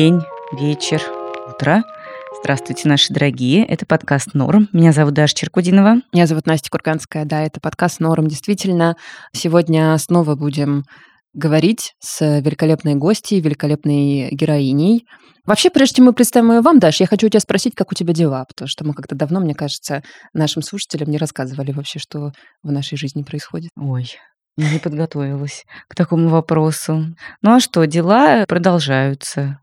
День, вечер, утро. Здравствуйте, наши дорогие. Это подкаст «Норм». Меня зовут Даша Черкудинова. Меня зовут Настя Курганская. Да, это подкаст «Норм». Действительно, сегодня снова будем говорить с великолепной гостьей, великолепной героиней. Вообще, прежде чем мы представим ее вам, Даш, я хочу у тебя спросить, как у тебя дела, потому что мы как-то давно, мне кажется, нашим слушателям не рассказывали вообще, что в нашей жизни происходит. Ой, не подготовилась к такому вопросу. Ну а что, дела продолжаются.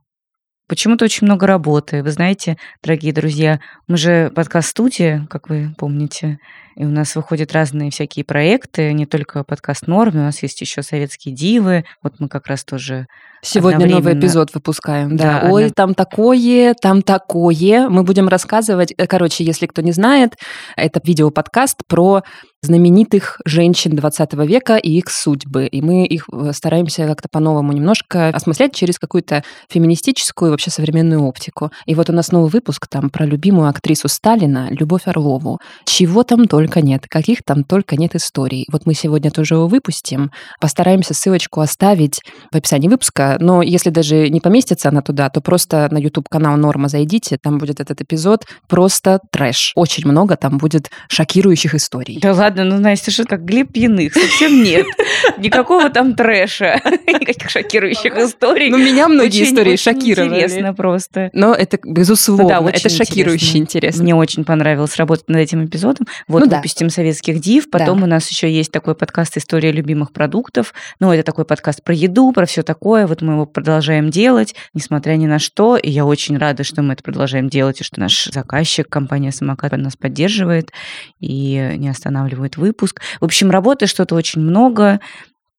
Почему-то очень много работы. Вы знаете, дорогие друзья, мы же подкаст-студия, как вы помните, и у нас выходят разные всякие проекты, не только подкаст Норм, у нас есть еще советские дивы. Вот мы как раз тоже Сегодня новый эпизод выпускаем. Да. да Ой, одна... там такое, там такое. Мы будем рассказывать. Э, короче, если кто не знает, это видеоподкаст про знаменитых женщин 20 века и их судьбы. И мы их э, стараемся как-то по-новому немножко осмыслять через какую-то феминистическую, вообще современную оптику. И вот у нас новый выпуск там про любимую актрису Сталина, Любовь Орлову. Чего там только нет, каких там только нет историй. Вот мы сегодня тоже его выпустим. Постараемся ссылочку оставить в описании выпуска, но если даже не поместится она туда, то просто на YouTube-канал Норма зайдите, там будет этот эпизод. Просто трэш. Очень много там будет шокирующих историй. Да ладно, ну, Настя, что как Глеб Пьяных? Совсем нет. Никакого там трэша, никаких шокирующих историй. Ну, меня многие истории шокировали. интересно просто. Но это, безусловно, это шокирующе интересно. Мне очень понравилось работать над этим эпизодом. Вот ну выпустим советских див, потом у нас еще есть такой подкаст «История любимых продуктов». Ну, это такой подкаст про еду, про все такое. Вот мы его продолжаем делать, несмотря ни на что. И я очень рада, что мы это продолжаем делать, и что наш заказчик, компания «Самокат» нас поддерживает и не останавливает выпуск. В общем, работы что-то очень много,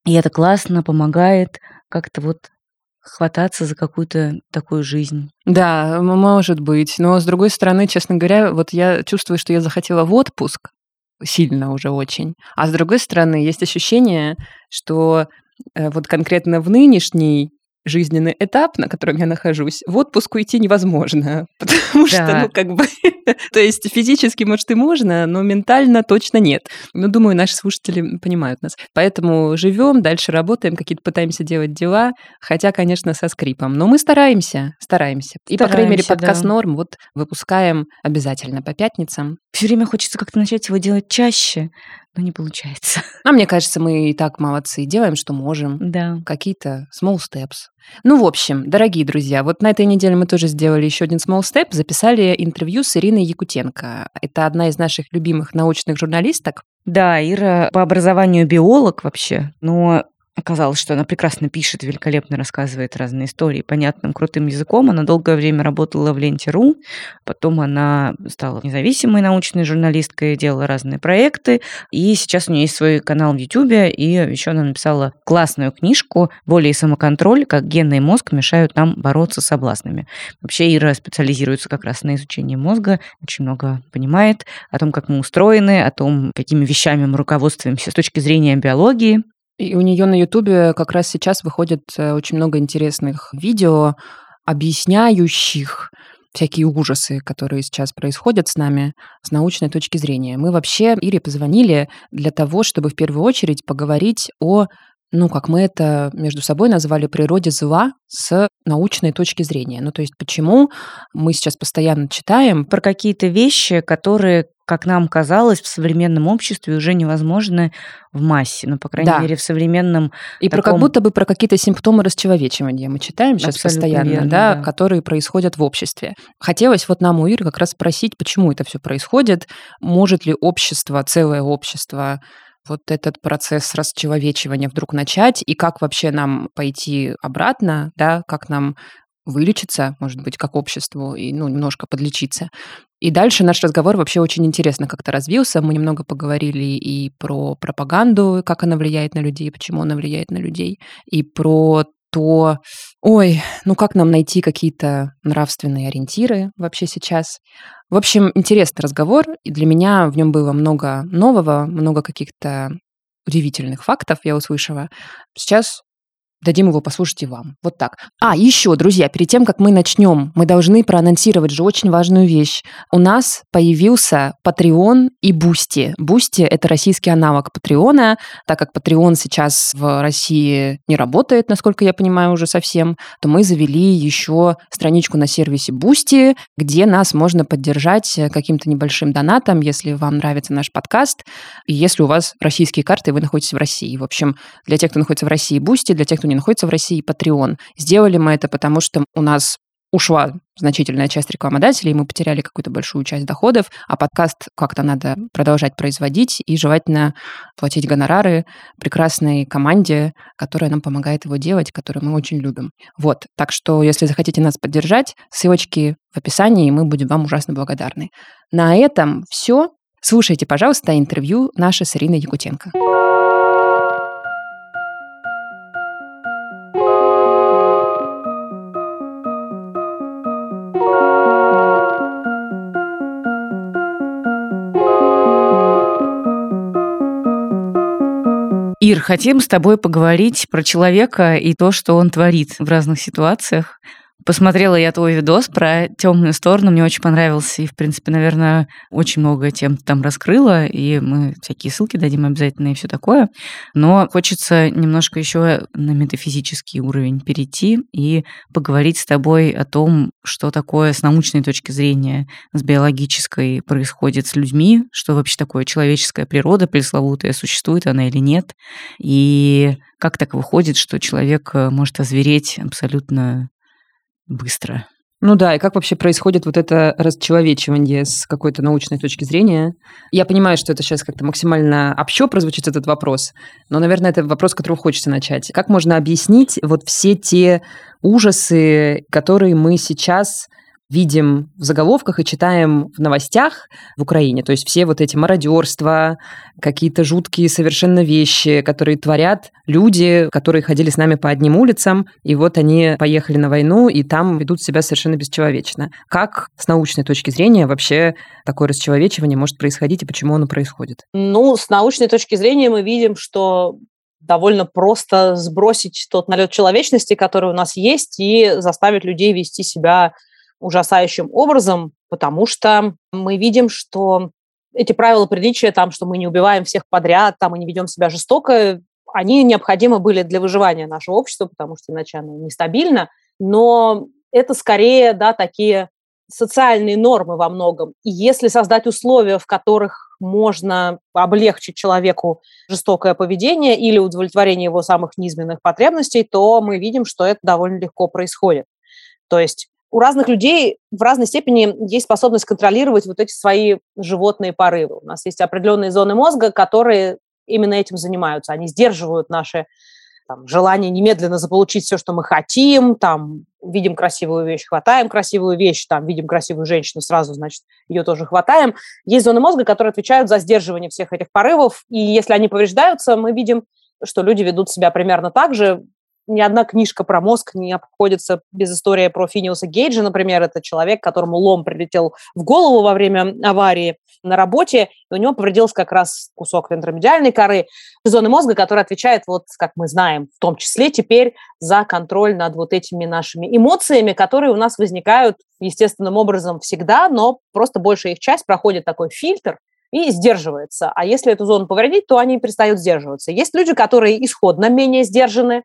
и это классно, помогает как-то вот хвататься за какую-то такую жизнь. Да, может быть. Но с другой стороны, честно говоря, вот я чувствую, что я захотела в отпуск сильно уже очень. А с другой стороны, есть ощущение, что э, вот конкретно в нынешней жизненный этап, на котором я нахожусь, в отпуск уйти невозможно, потому да. что, ну, как бы, то есть физически, может, и можно, но ментально точно нет. Ну, думаю, наши слушатели понимают нас. Поэтому живем, дальше работаем, какие-то пытаемся делать дела, хотя, конечно, со скрипом. Но мы стараемся, стараемся. И, по крайней мере, подкаст да. «Норм» вот выпускаем обязательно по пятницам. Все время хочется как-то начать его делать чаще, но не получается. А мне кажется, мы и так молодцы, делаем, что можем. Да. Какие-то small steps. Ну, в общем, дорогие друзья, вот на этой неделе мы тоже сделали еще один small step, записали интервью с Ириной Якутенко. Это одна из наших любимых научных журналисток. Да, Ира по образованию биолог вообще, но Оказалось, что она прекрасно пишет, великолепно рассказывает разные истории понятным, крутым языком. Она долгое время работала в Ленте.ру, потом она стала независимой научной журналисткой, делала разные проекты, и сейчас у нее есть свой канал в Ютубе, и еще она написала классную книжку «Воля и самоконтроль. Как генный мозг мешают нам бороться с соблазнами». Вообще Ира специализируется как раз на изучении мозга, очень много понимает о том, как мы устроены, о том, какими вещами мы руководствуемся с точки зрения биологии, и у нее на Ютубе как раз сейчас выходит э, очень много интересных видео, объясняющих всякие ужасы, которые сейчас происходят с нами с научной точки зрения. Мы вообще Ире позвонили для того, чтобы в первую очередь поговорить о ну, как мы это между собой назвали, природе зла с научной точки зрения. Ну, то есть почему мы сейчас постоянно читаем про какие-то вещи, которые как нам казалось, в современном обществе уже невозможны в массе, ну, по крайней да. мере, в современном И таком... про как будто бы про какие-то симптомы расчеловечивания мы читаем сейчас Абсолютно постоянно, верно, да, да, которые происходят в обществе. Хотелось вот нам у Иры как раз спросить, почему это все происходит, может ли общество, целое общество вот этот процесс расчеловечивания вдруг начать, и как вообще нам пойти обратно, да, как нам вылечиться, может быть, как обществу, и ну, немножко подлечиться. И дальше наш разговор вообще очень интересно как-то развился. Мы немного поговорили и про пропаганду, как она влияет на людей, почему она влияет на людей, и про то, ой, ну как нам найти какие-то нравственные ориентиры вообще сейчас. В общем, интересный разговор, и для меня в нем было много нового, много каких-то удивительных фактов я услышала. Сейчас дадим его послушать и вам. Вот так. А, еще, друзья, перед тем, как мы начнем, мы должны проанонсировать же очень важную вещь. У нас появился Patreon и Boosty. Boosty — это российский аналог Patreon а, так как Patreon сейчас в России не работает, насколько я понимаю, уже совсем, то мы завели еще страничку на сервисе Boosty, где нас можно поддержать каким-то небольшим донатом, если вам нравится наш подкаст, и если у вас российские карты, и вы находитесь в России. В общем, для тех, кто находится в России, Boosty, для тех, кто не находится в России, Patreon. Сделали мы это потому, что у нас ушла значительная часть рекламодателей, мы потеряли какую-то большую часть доходов, а подкаст как-то надо продолжать производить и желательно платить гонорары прекрасной команде, которая нам помогает его делать, которую мы очень любим. Вот, так что если захотите нас поддержать, ссылочки в описании, и мы будем вам ужасно благодарны. На этом все. Слушайте, пожалуйста, интервью наше с Ириной Якутенко. Ир, хотим с тобой поговорить про человека и то, что он творит в разных ситуациях. Посмотрела я твой видос про темную сторону, мне очень понравился. И, в принципе, наверное, очень много тем там раскрыла, и мы всякие ссылки дадим обязательно и все такое. Но хочется немножко еще на метафизический уровень перейти и поговорить с тобой о том, что такое с научной точки зрения, с биологической происходит с людьми, что вообще такое человеческая природа пресловутая, существует она или нет, и как так выходит, что человек может озвереть абсолютно быстро. Ну да, и как вообще происходит вот это расчеловечивание с какой-то научной точки зрения? Я понимаю, что это сейчас как-то максимально общо прозвучит этот вопрос, но, наверное, это вопрос, с которого хочется начать. Как можно объяснить вот все те ужасы, которые мы сейчас видим в заголовках и читаем в новостях в Украине. То есть все вот эти мародерства, какие-то жуткие совершенно вещи, которые творят люди, которые ходили с нами по одним улицам, и вот они поехали на войну, и там ведут себя совершенно бесчеловечно. Как с научной точки зрения вообще такое расчеловечивание может происходить, и почему оно происходит? Ну, с научной точки зрения мы видим, что довольно просто сбросить тот налет человечности, который у нас есть, и заставить людей вести себя ужасающим образом, потому что мы видим, что эти правила приличия, там, что мы не убиваем всех подряд, там, и не ведем себя жестоко, они необходимы были для выживания нашего общества, потому что иначе оно нестабильно, но это скорее, да, такие социальные нормы во многом. И если создать условия, в которых можно облегчить человеку жестокое поведение или удовлетворение его самых низменных потребностей, то мы видим, что это довольно легко происходит. То есть у разных людей в разной степени есть способность контролировать вот эти свои животные порывы. У нас есть определенные зоны мозга, которые именно этим занимаются. Они сдерживают наши там, желание немедленно заполучить все, что мы хотим, там, видим красивую вещь, хватаем красивую вещь, там, видим красивую женщину, сразу, значит, ее тоже хватаем. Есть зоны мозга, которые отвечают за сдерживание всех этих порывов, и если они повреждаются, мы видим, что люди ведут себя примерно так же, ни одна книжка про мозг не обходится без истории про Финиуса Гейджа, например. Это человек, которому лом прилетел в голову во время аварии на работе, и у него повредился как раз кусок вентромедиальной коры, зоны мозга, которая отвечает, вот как мы знаем, в том числе теперь за контроль над вот этими нашими эмоциями, которые у нас возникают естественным образом всегда, но просто большая их часть проходит такой фильтр, и сдерживается. А если эту зону повредить, то они перестают сдерживаться. Есть люди, которые исходно менее сдержаны,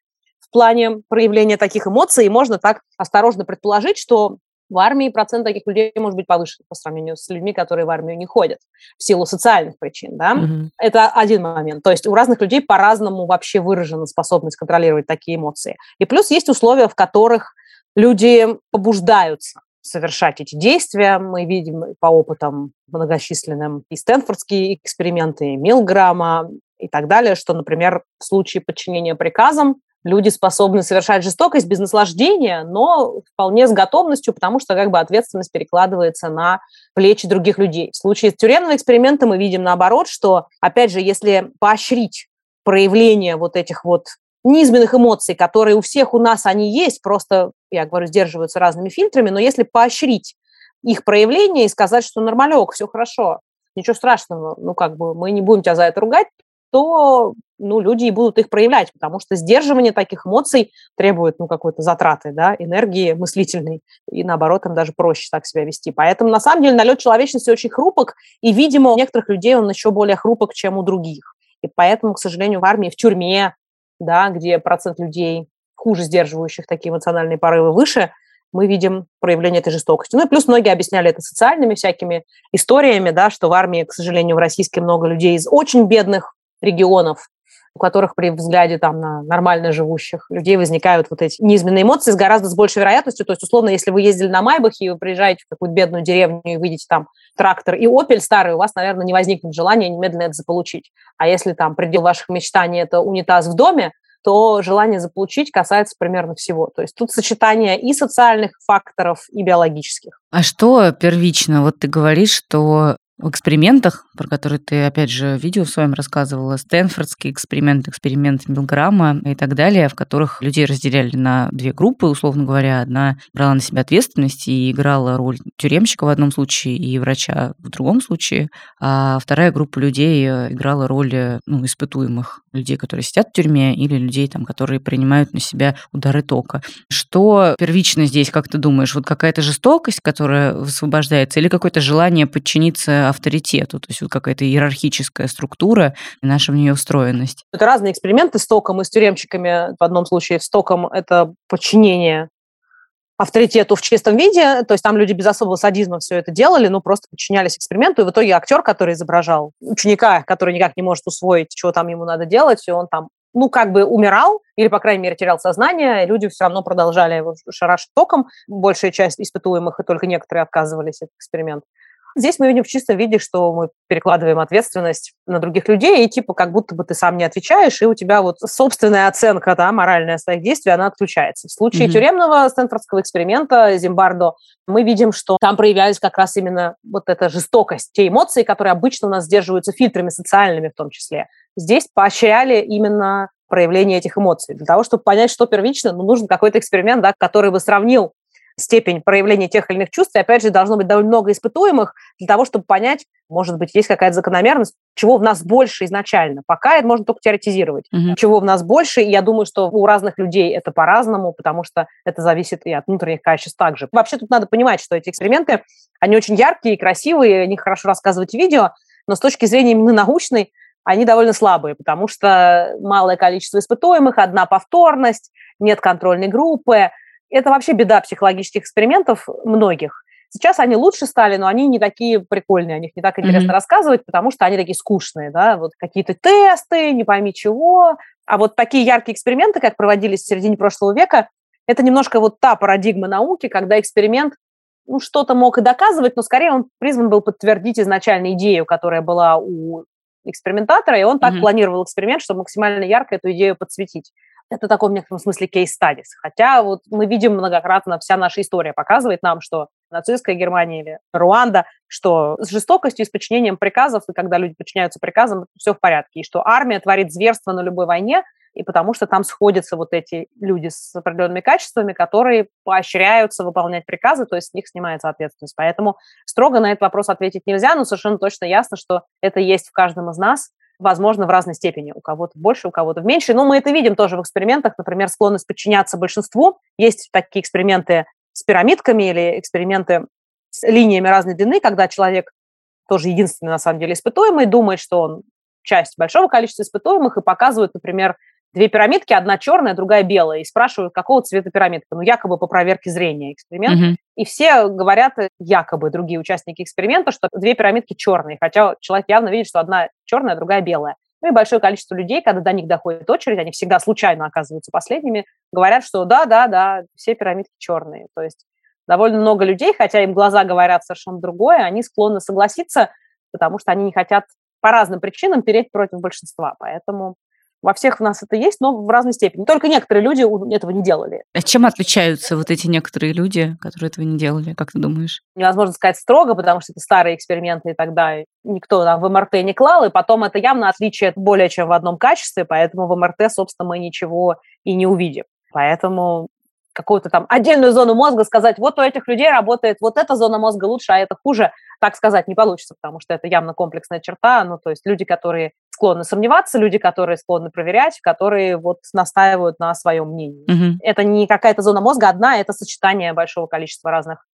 плане проявления таких эмоций, и можно так осторожно предположить, что в армии процент таких людей может быть повышен по сравнению с людьми, которые в армию не ходят в силу социальных причин. Да? Mm-hmm. Это один момент. То есть у разных людей по-разному вообще выражена способность контролировать такие эмоции. И плюс есть условия, в которых люди побуждаются совершать эти действия. Мы видим по опытам многочисленным и стэнфордские эксперименты, и Милграмма и так далее, что, например, в случае подчинения приказам люди способны совершать жестокость без наслаждения, но вполне с готовностью, потому что как бы ответственность перекладывается на плечи других людей. В случае тюремного эксперимента мы видим наоборот, что, опять же, если поощрить проявление вот этих вот низменных эмоций, которые у всех у нас они есть, просто, я говорю, сдерживаются разными фильтрами, но если поощрить их проявление и сказать, что нормалек, все хорошо, ничего страшного, ну как бы мы не будем тебя за это ругать, то ну, люди и будут их проявлять, потому что сдерживание таких эмоций требует ну, какой-то затраты, да, энергии мыслительной, и наоборот, им даже проще так себя вести. Поэтому, на самом деле, налет человечности очень хрупок, и, видимо, у некоторых людей он еще более хрупок, чем у других. И поэтому, к сожалению, в армии, в тюрьме, да, где процент людей хуже сдерживающих такие эмоциональные порывы выше, мы видим проявление этой жестокости. Ну и плюс многие объясняли это социальными всякими историями, да, что в армии, к сожалению, в российской много людей из очень бедных регионов, у которых при взгляде там, на нормально живущих людей возникают вот эти неизменные эмоции с гораздо с большей вероятностью. То есть, условно, если вы ездили на Майбахе и вы приезжаете в какую-то бедную деревню и видите там трактор и опель старый, у вас, наверное, не возникнет желания немедленно это заполучить. А если там предел ваших мечтаний – это унитаз в доме, то желание заполучить касается примерно всего. То есть тут сочетание и социальных факторов, и биологических. А что первично? Вот ты говоришь, что в экспериментах, про которые ты, опять же, видео в своем рассказывала, Стэнфордский эксперимент, эксперимент Милграмма и так далее, в которых людей разделяли на две группы, условно говоря. Одна брала на себя ответственность и играла роль тюремщика в одном случае и врача в другом случае, а вторая группа людей э, играла роль э, ну, испытуемых людей, которые сидят в тюрьме, или людей, там, которые принимают на себя удары тока. Что первично здесь, как ты думаешь? Вот какая-то жестокость, которая высвобождается, или какое-то желание подчиниться авторитету, то есть вот какая-то иерархическая структура и наша в нее встроенность. Это разные эксперименты с током и с тюремщиками. В одном случае с током это подчинение авторитету в чистом виде, то есть там люди без особого садизма все это делали, ну, просто подчинялись эксперименту, и в итоге актер, который изображал ученика, который никак не может усвоить, что там ему надо делать, и он там ну, как бы умирал, или, по крайней мере, терял сознание, люди все равно продолжали его шарашить током. Большая часть испытуемых, и только некоторые отказывались от эксперимента. Здесь мы видим в чистом виде, что мы перекладываем ответственность на других людей, и типа как будто бы ты сам не отвечаешь, и у тебя вот собственная оценка, да, моральная своих действий, она отключается. В случае mm-hmm. тюремного стэнфордского эксперимента Зимбардо мы видим, что там проявлялись как раз именно вот эта жестокость, те эмоции, которые обычно у нас сдерживаются фильтрами социальными в том числе. Здесь поощряли именно проявление этих эмоций. Для того, чтобы понять, что первично, ну, нужен какой-то эксперимент, да, который бы сравнил степень проявления тех или иных чувств. И опять же, должно быть довольно много испытуемых для того, чтобы понять, может быть, есть какая-то закономерность, чего в нас больше изначально. Пока это можно только теоретизировать. Mm-hmm. Чего в нас больше, и я думаю, что у разных людей это по-разному, потому что это зависит и от внутренних качеств также. Вообще тут надо понимать, что эти эксперименты, они очень яркие, красивые, о них хорошо рассказывать видео, но с точки зрения именно научной, они довольно слабые, потому что малое количество испытуемых, одна повторность, нет контрольной группы, это вообще беда психологических экспериментов многих. Сейчас они лучше стали, но они не такие прикольные, о них не так интересно mm-hmm. рассказывать, потому что они такие скучные, да, вот какие-то тесты, не пойми чего. А вот такие яркие эксперименты, как проводились в середине прошлого века, это немножко вот та парадигма науки, когда эксперимент ну, что-то мог и доказывать, но скорее он призван был подтвердить изначально идею, которая была у экспериментатора, и он так mm-hmm. планировал эксперимент, чтобы максимально ярко эту идею подсветить это такой в некотором смысле кейс-стадис. Хотя вот мы видим многократно, вся наша история показывает нам, что нацистская Германия или Руанда, что с жестокостью и с подчинением приказов, и когда люди подчиняются приказам, все в порядке, и что армия творит зверство на любой войне, и потому что там сходятся вот эти люди с определенными качествами, которые поощряются выполнять приказы, то есть с них снимается ответственность. Поэтому строго на этот вопрос ответить нельзя, но совершенно точно ясно, что это есть в каждом из нас, возможно, в разной степени. У кого-то больше, у кого-то меньше. Но мы это видим тоже в экспериментах. Например, склонность подчиняться большинству. Есть такие эксперименты с пирамидками или эксперименты с линиями разной длины, когда человек тоже единственный, на самом деле, испытуемый, думает, что он часть большого количества испытуемых и показывает, например, две пирамидки, одна черная, другая белая, и спрашивают, какого цвета пирамидка, ну, якобы по проверке зрения эксперимент. Mm-hmm. И все говорят, якобы другие участники эксперимента, что две пирамидки черные, хотя человек явно видит, что одна черная, другая белая. Ну и большое количество людей, когда до них доходит очередь, они всегда случайно оказываются последними, говорят, что да, да, да, все пирамидки черные. То есть довольно много людей, хотя им глаза говорят совершенно другое, они склонны согласиться, потому что они не хотят по разным причинам переть против большинства. Поэтому во всех у нас это есть, но в разной степени. Только некоторые люди этого не делали. А чем отличаются вот эти некоторые люди, которые этого не делали, как ты думаешь? Невозможно сказать строго, потому что это старые эксперименты, и тогда никто там в МРТ не клал, и потом это явно отличие более чем в одном качестве, поэтому в МРТ, собственно, мы ничего и не увидим. Поэтому какую-то там отдельную зону мозга сказать, вот у этих людей работает вот эта зона мозга лучше, а это хуже, так сказать не получится, потому что это явно комплексная черта. Ну, то есть люди, которые склонны сомневаться, люди, которые склонны проверять, которые вот настаивают на своем мнении. Угу. Это не какая-то зона мозга одна, это сочетание большого количества разных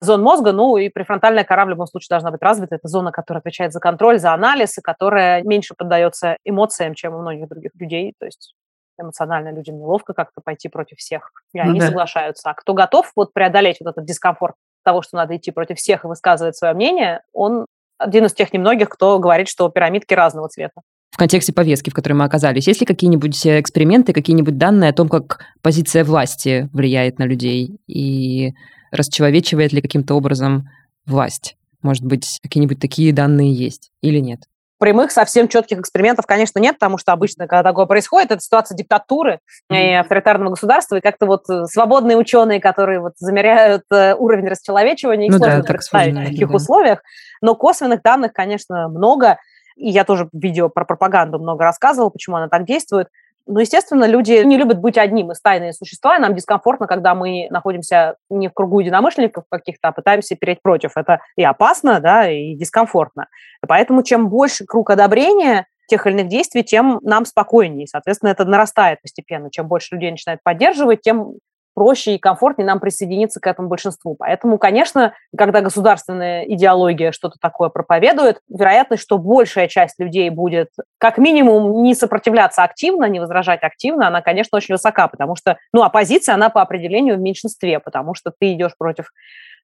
зон мозга, ну и префронтальная кора в любом случае должна быть развита. Это зона, которая отвечает за контроль, за анализ, и которая меньше поддается эмоциям, чем у многих других людей. То есть эмоционально людям неловко как-то пойти против всех, и ну, они да. соглашаются. А кто готов вот преодолеть вот этот дискомфорт того, что надо идти против всех и высказывать свое мнение, он один из тех немногих, кто говорит, что пирамидки разного цвета. В контексте повестки, в которой мы оказались, есть ли какие-нибудь э, эксперименты, какие-нибудь данные о том, как позиция власти влияет на людей и расчеловечивает ли каким-то образом власть? Может быть, какие-нибудь такие данные есть или нет? Прямых, совсем четких экспериментов, конечно, нет, потому что обычно, когда такое происходит, это ситуация диктатуры и авторитарного государства, и как-то вот э, свободные ученые, которые вот замеряют э, уровень расчеловечивания, их ну сложно да, представить в таких да. условиях. Но косвенных данных, конечно, много. И я тоже видео про пропаганду много рассказывала, почему она так действует. Ну, естественно, люди не любят быть одним, мы стайные существа, и нам дискомфортно, когда мы находимся не в кругу единомышленников каких-то, а пытаемся переть против. Это и опасно, да, и дискомфортно. Поэтому чем больше круг одобрения тех или иных действий, тем нам спокойнее. Соответственно, это нарастает постепенно. Чем больше людей начинает поддерживать, тем проще и комфортнее нам присоединиться к этому большинству. Поэтому, конечно, когда государственная идеология что-то такое проповедует, вероятность, что большая часть людей будет как минимум не сопротивляться активно, не возражать активно, она, конечно, очень высока, потому что, ну, оппозиция, она по определению в меньшинстве, потому что ты идешь против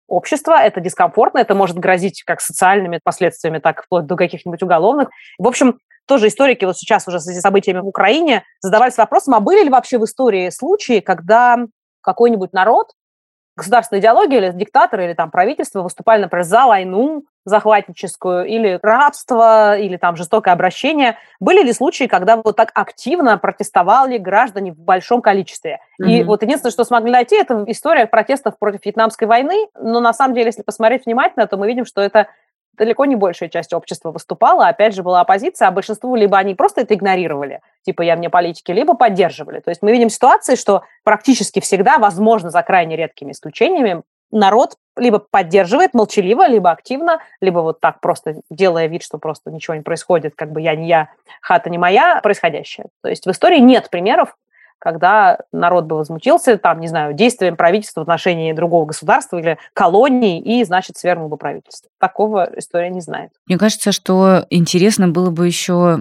общества, это дискомфортно, это может грозить как социальными последствиями, так вплоть до каких-нибудь уголовных. В общем, тоже историки вот сейчас уже с этими событиями в Украине задавались вопросом, а были ли вообще в истории случаи, когда какой-нибудь народ, государственная идеология или диктатор, или там правительство выступали, например, за войну захватническую, или рабство, или там жестокое обращение. Были ли случаи, когда вот так активно протестовали граждане в большом количестве? Mm-hmm. И вот единственное, что смогли найти, это история протестов против Вьетнамской войны, но на самом деле, если посмотреть внимательно, то мы видим, что это далеко не большая часть общества выступала, опять же, была оппозиция, а большинство либо они просто это игнорировали, типа «я мне политики», либо поддерживали. То есть мы видим ситуации, что практически всегда, возможно, за крайне редкими исключениями, народ либо поддерживает молчаливо, либо активно, либо вот так просто делая вид, что просто ничего не происходит, как бы я не я, хата не моя, происходящее. То есть в истории нет примеров, когда народ бы возмутился, там, не знаю, действием правительства в отношении другого государства или колонии, и, значит, свергнул бы правительство. Такого история не знает. Мне кажется, что интересно было бы еще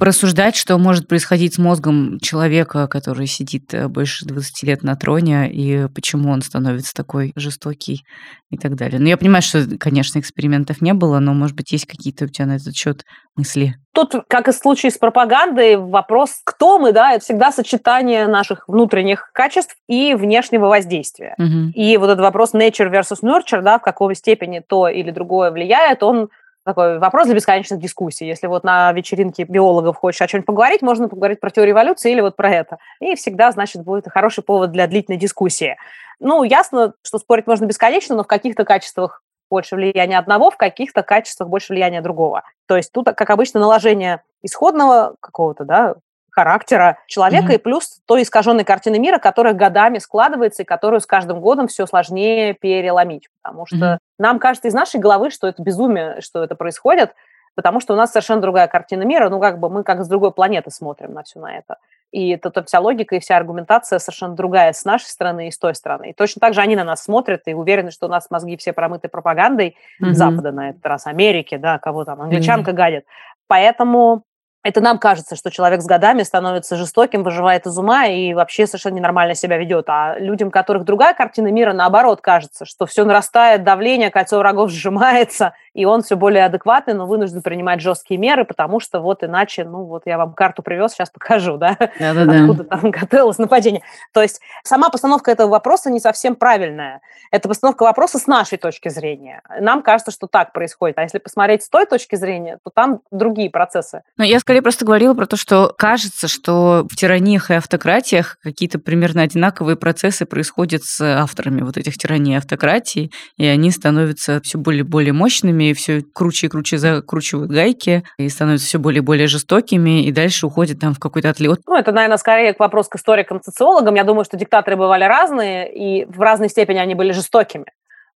порассуждать, что может происходить с мозгом человека, который сидит э, больше 20 лет на троне, и почему он становится такой жестокий и так далее. Но ну, я понимаю, что, конечно, экспериментов не было, но, может быть, есть какие-то у тебя на этот счет мысли? Тут, как и в случае с пропагандой, вопрос, кто мы, да, это всегда сочетание наших внутренних качеств и внешнего воздействия. Угу. И вот этот вопрос nature versus nurture, да, в какой степени то или другое влияет, он такой вопрос для бесконечных дискуссий. Если вот на вечеринке биологов хочешь о чем-нибудь поговорить, можно поговорить про теорию эволюции или вот про это. И всегда, значит, будет хороший повод для длительной дискуссии. Ну, ясно, что спорить можно бесконечно, но в каких-то качествах больше влияния одного, в каких-то качествах больше влияния другого. То есть тут, как обычно, наложение исходного какого-то, да, характера человека mm-hmm. и плюс той искаженной картины мира, которая годами складывается и которую с каждым годом все сложнее переломить. Потому что mm-hmm. нам кажется из нашей головы, что это безумие, что это происходит, потому что у нас совершенно другая картина мира, ну как бы мы как с другой планеты смотрим на все на это. И это, это вся логика и вся аргументация совершенно другая с нашей стороны и с той стороны. И точно так же они на нас смотрят и уверены, что у нас мозги все промыты пропагандой mm-hmm. Запада на этот раз, Америки, да, кого там, англичанка mm-hmm. гадит. Поэтому это нам кажется, что человек с годами становится жестоким, выживает из ума и вообще совершенно ненормально себя ведет. А людям, которых другая картина мира, наоборот, кажется, что все нарастает, давление, кольцо врагов сжимается, и он все более адекватный, но вынужден принимать жесткие меры, потому что вот иначе, ну вот я вам карту привез, сейчас покажу, да, Да-да-да. откуда там готовилось нападение. То есть сама постановка этого вопроса не совсем правильная. Это постановка вопроса с нашей точки зрения. Нам кажется, что так происходит. А если посмотреть с той точки зрения, то там другие процессы. Но я скорее просто говорила про то, что кажется, что в тираниях и автократиях какие-то примерно одинаковые процессы происходят с авторами вот этих тираний и автократий, и они становятся все более и более мощными, и все круче и круче закручивают гайки, и становятся все более и более жестокими, и дальше уходят там в какой-то отлет. Ну, это, наверное, скорее вопрос к историкам, социологам. Я думаю, что диктаторы бывали разные, и в разной степени они были жестокими.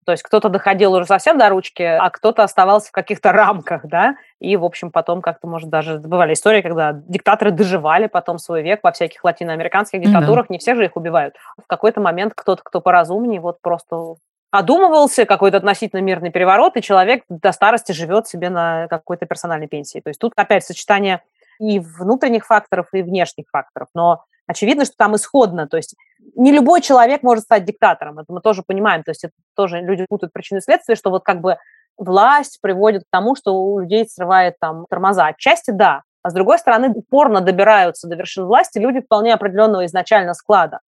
То есть кто-то доходил уже совсем до ручки, а кто-то оставался в каких-то рамках, да, и, в общем, потом как-то, может, даже бывали истории, когда диктаторы доживали потом свой век во всяких латиноамериканских диктатурах, mm-hmm. не все же их убивают. В какой-то момент кто-то, кто поразумнее, вот просто одумывался, какой-то относительно мирный переворот, и человек до старости живет себе на какой-то персональной пенсии. То есть тут опять сочетание и внутренних факторов, и внешних факторов. Но очевидно, что там исходно. То есть не любой человек может стать диктатором. Это мы тоже понимаем. То есть это тоже люди путают причины и следствия, что вот как бы власть приводит к тому, что у людей срывает там тормоза. Отчасти да. А с другой стороны, упорно добираются до вершин власти люди вполне определенного изначально склада.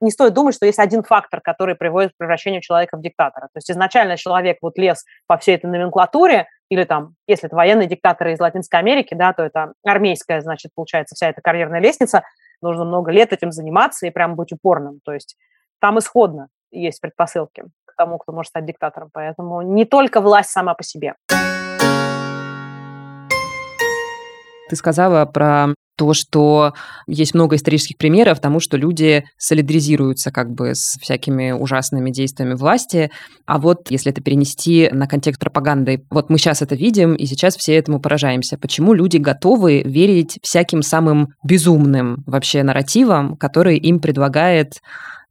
Не стоит думать, что есть один фактор, который приводит к превращению человека в диктатора. То есть изначально человек вот лез по всей этой номенклатуре, или там, если это военные диктаторы из Латинской Америки, да, то это армейская, значит, получается, вся эта карьерная лестница – нужно много лет этим заниматься и прям быть упорным. То есть там исходно есть предпосылки к тому, кто может стать диктатором. Поэтому не только власть сама по себе. Ты сказала про то, что есть много исторических примеров тому, что люди солидаризируются как бы с всякими ужасными действиями власти. А вот если это перенести на контекст пропаганды, вот мы сейчас это видим, и сейчас все этому поражаемся. Почему люди готовы верить всяким самым безумным вообще нарративам, которые им предлагает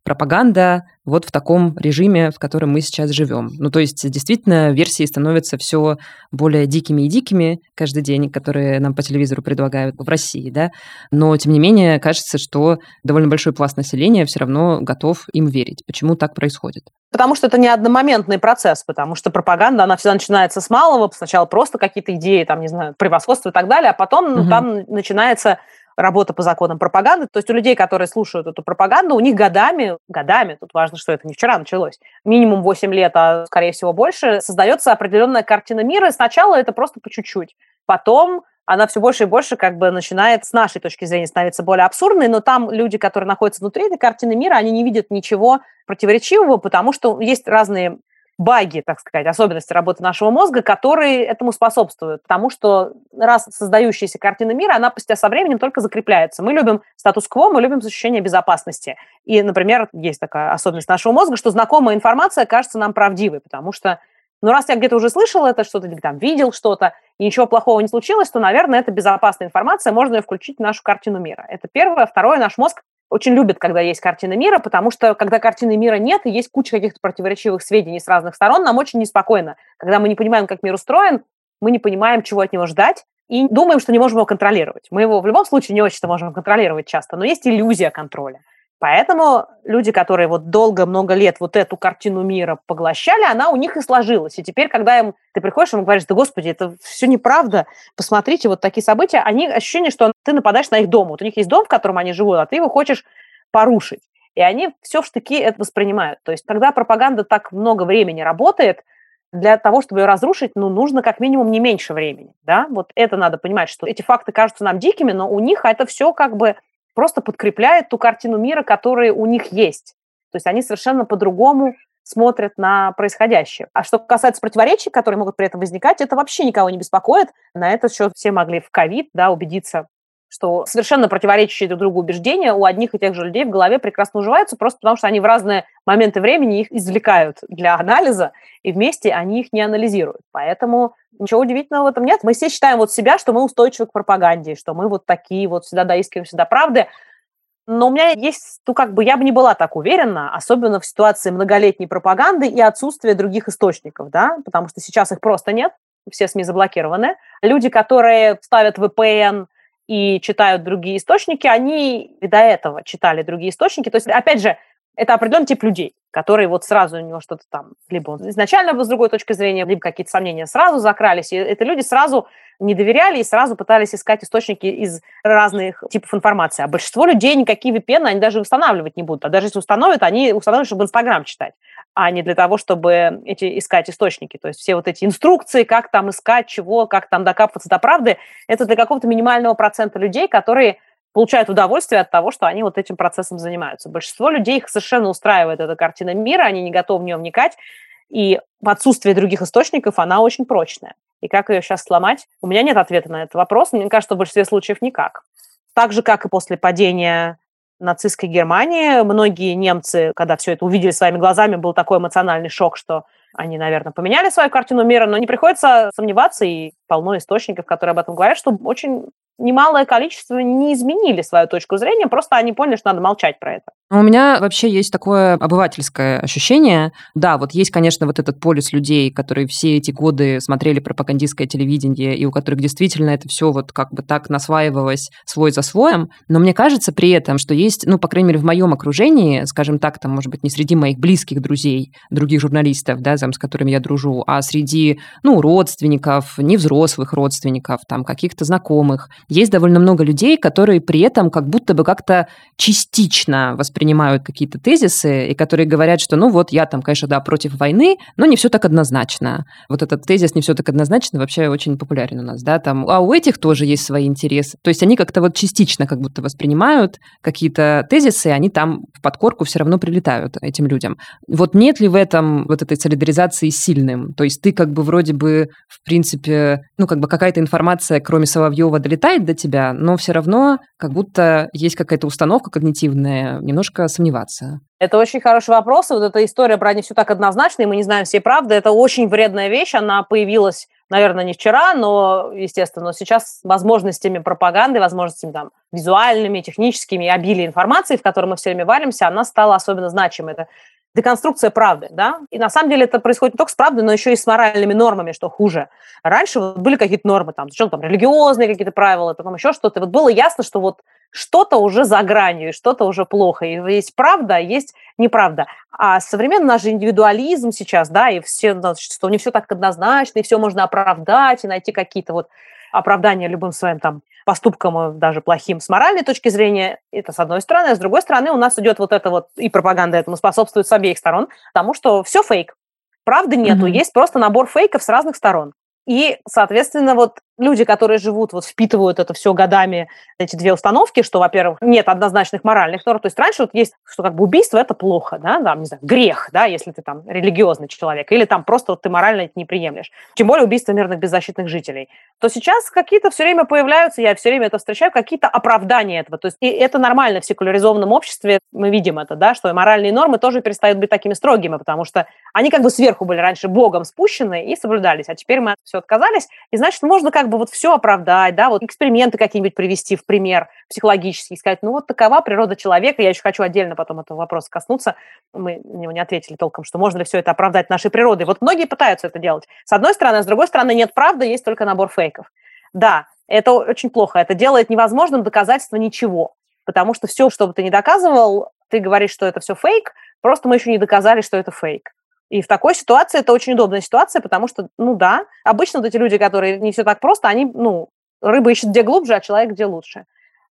пропаганда вот в таком режиме, в котором мы сейчас живем. Ну, то есть, действительно, версии становятся все более дикими и дикими каждый день, которые нам по телевизору предлагают в России, да. Но, тем не менее, кажется, что довольно большой пласт населения все равно готов им верить. Почему так происходит? Потому что это не одномоментный процесс, потому что пропаганда, она всегда начинается с малого, сначала просто какие-то идеи, там, не знаю, превосходство и так далее, а потом угу. там начинается работа по законам пропаганды. То есть у людей, которые слушают эту пропаганду, у них годами, годами, тут важно, что это не вчера началось, минимум 8 лет, а скорее всего больше, создается определенная картина мира. И сначала это просто по чуть-чуть. Потом она все больше и больше как бы начинает с нашей точки зрения становиться более абсурдной, но там люди, которые находятся внутри этой картины мира, они не видят ничего противоречивого, потому что есть разные баги, так сказать, особенности работы нашего мозга, которые этому способствуют. Потому что раз создающаяся картина мира, она со временем только закрепляется. Мы любим статус-кво, мы любим ощущение безопасности. И, например, есть такая особенность нашего мозга, что знакомая информация кажется нам правдивой, потому что ну, раз я где-то уже слышал это, что-то или там видел что-то, и ничего плохого не случилось, то, наверное, это безопасная информация, можно ее включить в нашу картину мира. Это первое. Второе, наш мозг очень любят, когда есть картина мира, потому что когда картины мира нет и есть куча каких-то противоречивых сведений с разных сторон, нам очень неспокойно. Когда мы не понимаем, как мир устроен, мы не понимаем, чего от него ждать, и думаем, что не можем его контролировать. Мы его в любом случае не очень-то можем контролировать часто, но есть иллюзия контроля. Поэтому люди, которые вот долго, много лет вот эту картину мира поглощали, она у них и сложилась. И теперь, когда им, ты приходишь, им говоришь, да господи, это все неправда, посмотрите, вот такие события, они ощущение, что ты нападаешь на их дом. Вот у них есть дом, в котором они живут, а ты его хочешь порушить. И они все в штыки это воспринимают. То есть, когда пропаганда так много времени работает, для того, чтобы ее разрушить, ну, нужно как минимум не меньше времени, да, вот это надо понимать, что эти факты кажутся нам дикими, но у них это все как бы просто подкрепляет ту картину мира, которая у них есть. То есть они совершенно по-другому смотрят на происходящее. А что касается противоречий, которые могут при этом возникать, это вообще никого не беспокоит. На этот счет все могли в ковид да, убедиться что совершенно противоречащие друг другу убеждения у одних и тех же людей в голове прекрасно уживаются, просто потому что они в разные моменты времени их извлекают для анализа, и вместе они их не анализируют. Поэтому ничего удивительного в этом нет. Мы все считаем вот себя, что мы устойчивы к пропаганде, что мы вот такие вот всегда доискиваемся до правды. Но у меня есть, ну как бы я бы не была так уверена, особенно в ситуации многолетней пропаганды и отсутствия других источников, да, потому что сейчас их просто нет, все СМИ заблокированы. Люди, которые ставят VPN, и читают другие источники, они и до этого читали другие источники. То есть, опять же, это определенный тип людей, которые вот сразу у него что-то там, либо он изначально был с другой точки зрения, либо какие-то сомнения сразу закрались. И это люди сразу не доверяли и сразу пытались искать источники из разных типов информации. А большинство людей никакие VPN они даже устанавливать не будут. А даже если установят, они установят, чтобы Инстаграм читать а не для того, чтобы эти, искать источники. То есть все вот эти инструкции, как там искать чего, как там докапываться до правды, это для какого-то минимального процента людей, которые получают удовольствие от того, что они вот этим процессом занимаются. Большинство людей их совершенно устраивает эта картина мира, они не готовы в нее вникать, и в отсутствии других источников она очень прочная. И как ее сейчас сломать? У меня нет ответа на этот вопрос. Мне кажется, в большинстве случаев никак. Так же, как и после падения нацистской Германии. Многие немцы, когда все это увидели своими глазами, был такой эмоциональный шок, что они, наверное, поменяли свою картину мира, но не приходится сомневаться, и полно источников, которые об этом говорят, что очень немалое количество не изменили свою точку зрения, просто они поняли, что надо молчать про это. У меня вообще есть такое обывательское ощущение. Да, вот есть, конечно, вот этот полис людей, которые все эти годы смотрели пропагандистское телевидение, и у которых действительно это все вот как бы так насваивалось свой за своем. Но мне кажется при этом, что есть, ну, по крайней мере, в моем окружении, скажем так, там, может быть, не среди моих близких друзей, других журналистов, да, с которыми я дружу, а среди, ну, родственников, невзрослых родственников, там, каких-то знакомых, есть довольно много людей, которые при этом как будто бы как-то частично воспринимают какие-то тезисы и которые говорят, что ну вот я там, конечно, да, против войны, но не все так однозначно. Вот этот тезис не все так однозначно вообще очень популярен у нас, да, там, а у этих тоже есть свои интересы. То есть они как-то вот частично как будто воспринимают какие-то тезисы, они там в подкорку все равно прилетают этим людям. Вот нет ли в этом вот этой солидаризации сильным? То есть ты как бы вроде бы, в принципе, ну как бы какая-то информация, кроме Соловьева, долетает до тебя, но все равно как будто есть какая-то установка когнитивная, немножко сомневаться. Это очень хороший вопрос. вот эта история про не все так однозначно, и мы не знаем всей правды. Это очень вредная вещь. Она появилась, наверное, не вчера, но, естественно, сейчас возможностями пропаганды, возможностями там, визуальными, техническими, обилие информации, в которой мы все время варимся, она стала особенно значимой. Это деконструкция правды, да, и на самом деле это происходит не только с правдой, но еще и с моральными нормами, что хуже. Раньше вот были какие-то нормы, там, сначала там религиозные какие-то правила, потом еще что-то, вот было ясно, что вот что-то уже за гранью, что-то уже плохо, и есть правда, а есть неправда. А современный наш индивидуализм сейчас, да, и все, что не все так однозначно, и все можно оправдать, и найти какие-то вот оправдания любым своим там поступкам, э, даже плохим с моральной точки зрения, это с одной стороны, а с другой стороны у нас идет вот это вот, и пропаганда этому способствует с обеих сторон, потому что все фейк. Правды нету, mm-hmm. есть просто набор фейков с разных сторон. И, соответственно, вот люди, которые живут, вот впитывают это все годами, эти две установки, что, во-первых, нет однозначных моральных норм. То есть раньше вот есть, что как бы убийство – это плохо, да, там, не знаю, грех, да, если ты там религиозный человек, или там просто вот ты морально это не приемлешь. Тем более убийство мирных беззащитных жителей. То сейчас какие-то все время появляются, я все время это встречаю, какие-то оправдания этого. То есть и это нормально в секуляризованном обществе, мы видим это, да, что моральные нормы тоже перестают быть такими строгими, потому что они как бы сверху были раньше Богом спущены и соблюдались, а теперь мы от все отказались, и значит, можно как бы вот все оправдать, да, вот эксперименты какие-нибудь привести в пример психологический, сказать, ну вот такова природа человека, я еще хочу отдельно потом этого вопроса коснуться, мы на него не ответили толком, что можно ли все это оправдать нашей природой. Вот многие пытаются это делать. С одной стороны, а с другой стороны нет правды, есть только набор фейков. Да, это очень плохо, это делает невозможным доказательство ничего, потому что все, что бы ты ни доказывал, ты говоришь, что это все фейк, просто мы еще не доказали, что это фейк. И в такой ситуации это очень удобная ситуация, потому что, ну да, обычно вот эти люди, которые не все так просто, они, ну, рыба ищет где глубже, а человек где лучше.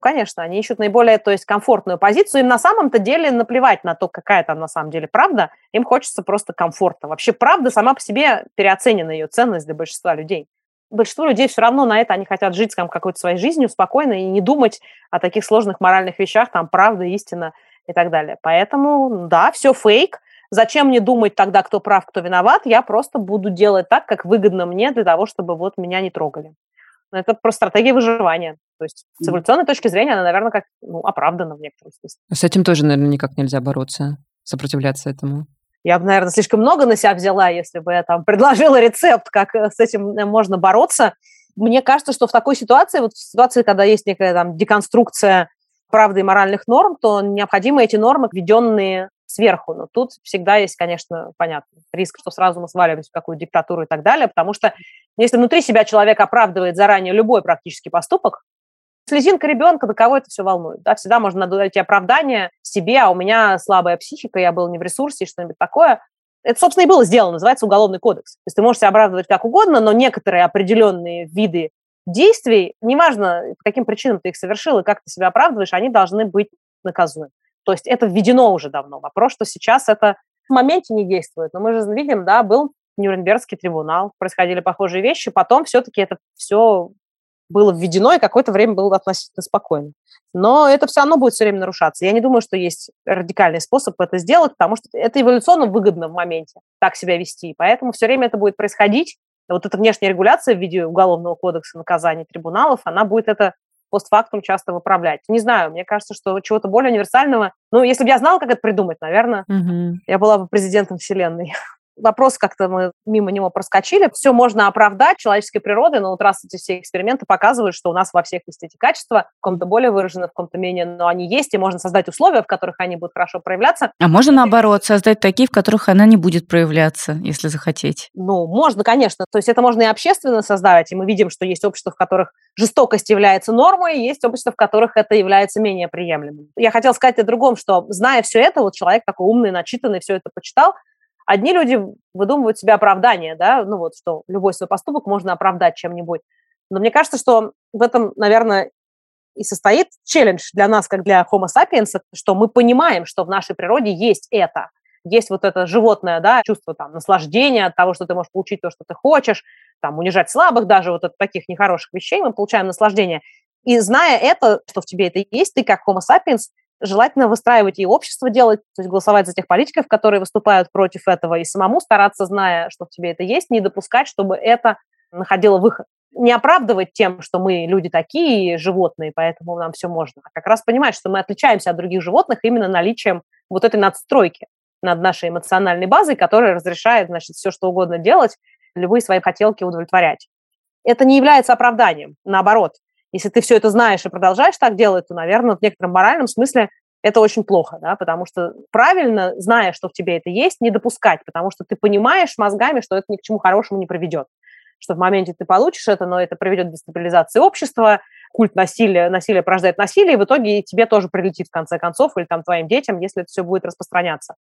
Конечно, они ищут наиболее, то есть, комфортную позицию. Им на самом-то деле наплевать на то, какая там на самом деле правда. Им хочется просто комфорта. Вообще правда сама по себе переоценена, ее ценность для большинства людей. Большинство людей все равно на это, они хотят жить там какой-то своей жизнью спокойно и не думать о таких сложных моральных вещах, там правда, истина и так далее. Поэтому, да, все фейк, Зачем мне думать тогда, кто прав, кто виноват? Я просто буду делать так, как выгодно мне для того, чтобы вот меня не трогали. Это просто стратегия выживания. То есть с эволюционной точки зрения она, наверное, как ну, оправдана в некотором смысле. С этим тоже, наверное, никак нельзя бороться, сопротивляться этому. Я бы, наверное, слишком много на себя взяла, если бы я там предложила рецепт, как э, с этим э, можно бороться. Мне кажется, что в такой ситуации, вот в ситуации, когда есть некая там деконструкция правды и моральных норм, то необходимы эти нормы, введенные сверху. Но тут всегда есть, конечно, понятно, риск, что сразу мы сваливаемся в какую-то диктатуру и так далее, потому что если внутри себя человек оправдывает заранее любой практический поступок, слезинка ребенка, до кого это все волнует. Да? Всегда можно дать оправдание себе, а у меня слабая психика, я был не в ресурсе, что-нибудь такое. Это, собственно, и было сделано, называется уголовный кодекс. То есть ты можешь себя оправдывать как угодно, но некоторые определенные виды действий, неважно, по каким причинам ты их совершил и как ты себя оправдываешь, они должны быть наказуемы. То есть это введено уже давно. Вопрос, что сейчас это в моменте не действует. Но мы же видим, да, был Нюрнбергский трибунал, происходили похожие вещи, потом все-таки это все было введено, и какое-то время было относительно спокойно. Но это все равно будет все время нарушаться. Я не думаю, что есть радикальный способ это сделать, потому что это эволюционно выгодно в моменте так себя вести. Поэтому все время это будет происходить. Вот эта внешняя регуляция в виде уголовного кодекса наказаний трибуналов, она будет это постфактум часто выправлять. Не знаю, мне кажется, что чего-то более универсального. Ну, если бы я знала, как это придумать, наверное, угу. я была бы президентом Вселенной. вопрос как-то мы мимо него проскочили. Все можно оправдать человеческой природой, но вот раз эти все эксперименты показывают, что у нас во всех есть эти качества, в ком-то более выражены, в ком-то менее, но они есть, и можно создать условия, в которых они будут хорошо проявляться. А можно наоборот создать такие, в которых она не будет проявляться, если захотеть? Ну, можно, конечно. То есть это можно и общественно создавать, и мы видим, что есть общества, в которых жестокость является нормой, и есть общества, в которых это является менее приемлемым. Я хотела сказать о другом, что зная все это, вот человек такой умный, начитанный, все это почитал, Одни люди выдумывают себе оправдание, да, ну вот, что любой свой поступок можно оправдать чем-нибудь. Но мне кажется, что в этом, наверное, и состоит челлендж для нас, как для Homo sapiens, что мы понимаем, что в нашей природе есть это. Есть вот это животное, да, чувство там наслаждения от того, что ты можешь получить то, что ты хочешь, там унижать слабых, даже вот от таких нехороших вещей мы получаем наслаждение. И зная это, что в тебе это есть, ты как Homo sapiens желательно выстраивать и общество делать, то есть голосовать за тех политиков, которые выступают против этого, и самому стараться, зная, что в тебе это есть, не допускать, чтобы это находило выход. Не оправдывать тем, что мы люди такие, животные, поэтому нам все можно, а как раз понимать, что мы отличаемся от других животных именно наличием вот этой надстройки над нашей эмоциональной базой, которая разрешает, значит, все что угодно делать, любые свои хотелки удовлетворять. Это не является оправданием, наоборот. Если ты все это знаешь и продолжаешь так делать, то, наверное, в некотором моральном смысле это очень плохо, да, потому что правильно, зная, что в тебе это есть, не допускать, потому что ты понимаешь мозгами, что это ни к чему хорошему не приведет, что в моменте ты получишь это, но это приведет к дестабилизации общества, культ насилия, насилие порождает насилие, и в итоге тебе тоже прилетит в конце концов, или там твоим детям, если это все будет распространяться.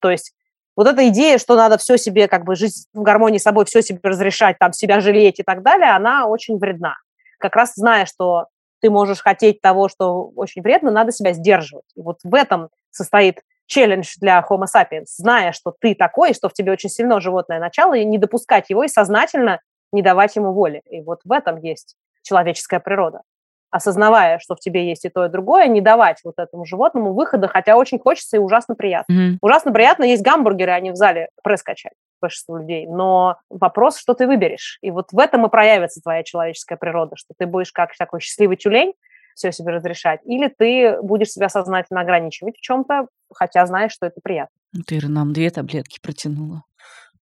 То есть вот эта идея, что надо все себе, как бы жить в гармонии с собой, все себе разрешать, там, себя жалеть и так далее, она очень вредна как раз зная, что ты можешь хотеть того, что очень вредно, надо себя сдерживать. И вот в этом состоит челлендж для Homo sapiens, зная, что ты такой, что в тебе очень сильно животное начало, и не допускать его, и сознательно не давать ему воли. И вот в этом есть человеческая природа осознавая, что в тебе есть и то, и другое, не давать вот этому животному выхода, хотя очень хочется и ужасно приятно. Mm-hmm. Ужасно приятно есть гамбургеры, а не в зале пресс качать большинству людей. Но вопрос, что ты выберешь. И вот в этом и проявится твоя человеческая природа, что ты будешь как такой счастливый тюлень, все себе разрешать, или ты будешь себя сознательно ограничивать в чем-то, хотя знаешь, что это приятно. Ты, Ира, нам две таблетки протянула.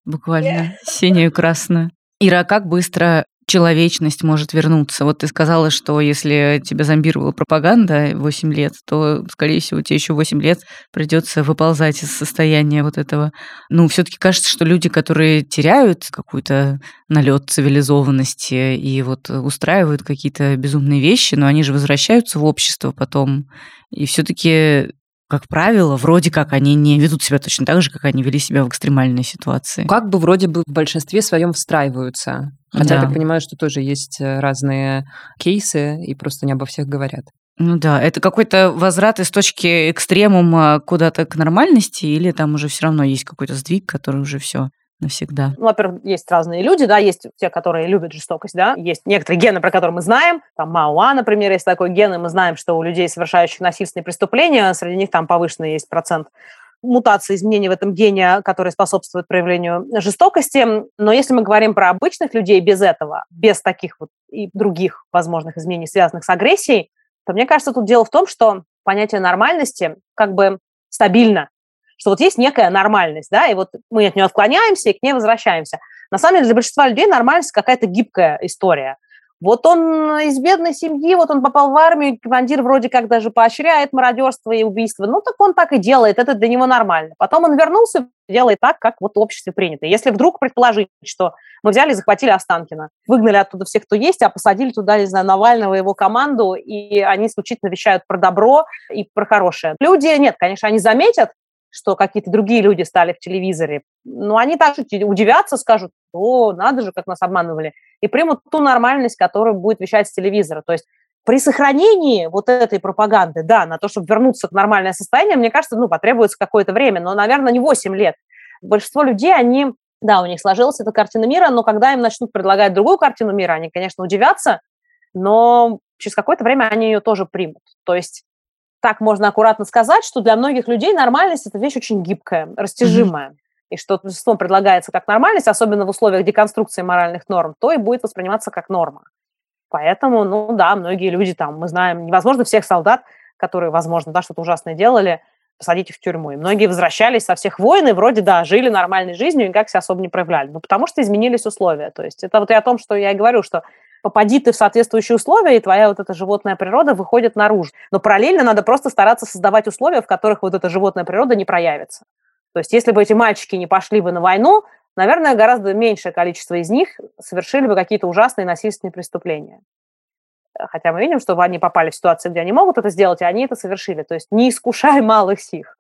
Буквально синюю и красную. Ира, а как быстро человечность может вернуться. Вот ты сказала, что если тебя зомбировала пропаганда 8 лет, то, скорее всего, тебе еще 8 лет придется выползать из состояния вот этого. Ну, все-таки кажется, что люди, которые теряют какой-то налет цивилизованности и вот устраивают какие-то безумные вещи, но они же возвращаются в общество потом. И все-таки как правило, вроде как они не ведут себя точно так же, как они вели себя в экстремальной ситуации. Как бы вроде бы в большинстве своем встраиваются. Хотя да. я так понимаю, что тоже есть э, разные кейсы, и просто не обо всех говорят. Ну да, это какой-то возврат из точки экстремума куда-то к нормальности, или там уже все равно есть какой-то сдвиг, который уже все навсегда? Ну, во-первых, есть разные люди, да, есть те, которые любят жестокость, да, есть некоторые гены, про которые мы знаем, там Мауа, например, есть такой ген, и мы знаем, что у людей, совершающих насильственные преступления, среди них там повышенный есть процент мутации, изменений в этом гене, которые способствуют проявлению жестокости. Но если мы говорим про обычных людей без этого, без таких вот и других возможных изменений, связанных с агрессией, то мне кажется, тут дело в том, что понятие нормальности как бы стабильно что вот есть некая нормальность, да, и вот мы от нее отклоняемся и к ней возвращаемся. На самом деле для большинства людей нормальность какая-то гибкая история. Вот он из бедной семьи, вот он попал в армию, командир вроде как даже поощряет мародерство и убийство. Ну, так он так и делает, это для него нормально. Потом он вернулся, делает так, как вот в обществе принято. Если вдруг предположить, что мы взяли и захватили Останкина, выгнали оттуда всех, кто есть, а посадили туда, не знаю, Навального и его команду, и они исключительно вещают про добро и про хорошее. Люди, нет, конечно, они заметят, что какие-то другие люди стали в телевизоре, но они также удивятся, скажут, о, надо же, как нас обманывали, и примут ту нормальность, которую будет вещать с телевизора. То есть при сохранении вот этой пропаганды, да, на то, чтобы вернуться к нормальное состояние, мне кажется, ну, потребуется какое-то время, но, наверное, не 8 лет. Большинство людей, они, да, у них сложилась эта картина мира, но когда им начнут предлагать другую картину мира, они, конечно, удивятся, но через какое-то время они ее тоже примут. То есть так можно аккуратно сказать, что для многих людей нормальность – это вещь очень гибкая, растяжимая. Mm-hmm. И что обществом предлагается как нормальность, особенно в условиях деконструкции моральных норм, то и будет восприниматься как норма. Поэтому, ну да, многие люди там, мы знаем, невозможно всех солдат, которые, возможно, да, что-то ужасное делали, посадите в тюрьму. И многие возвращались со всех войн и вроде, да, жили нормальной жизнью и никак себя особо не проявляли. Ну, потому что изменились условия. То есть это вот и о том, что я и говорю, что попади ты в соответствующие условия, и твоя вот эта животная природа выходит наружу. Но параллельно надо просто стараться создавать условия, в которых вот эта животная природа не проявится. То есть если бы эти мальчики не пошли бы на войну, наверное, гораздо меньшее количество из них совершили бы какие-то ужасные насильственные преступления. Хотя мы видим, что они попали в ситуацию, где они могут это сделать, и они это совершили. То есть не искушай малых сих.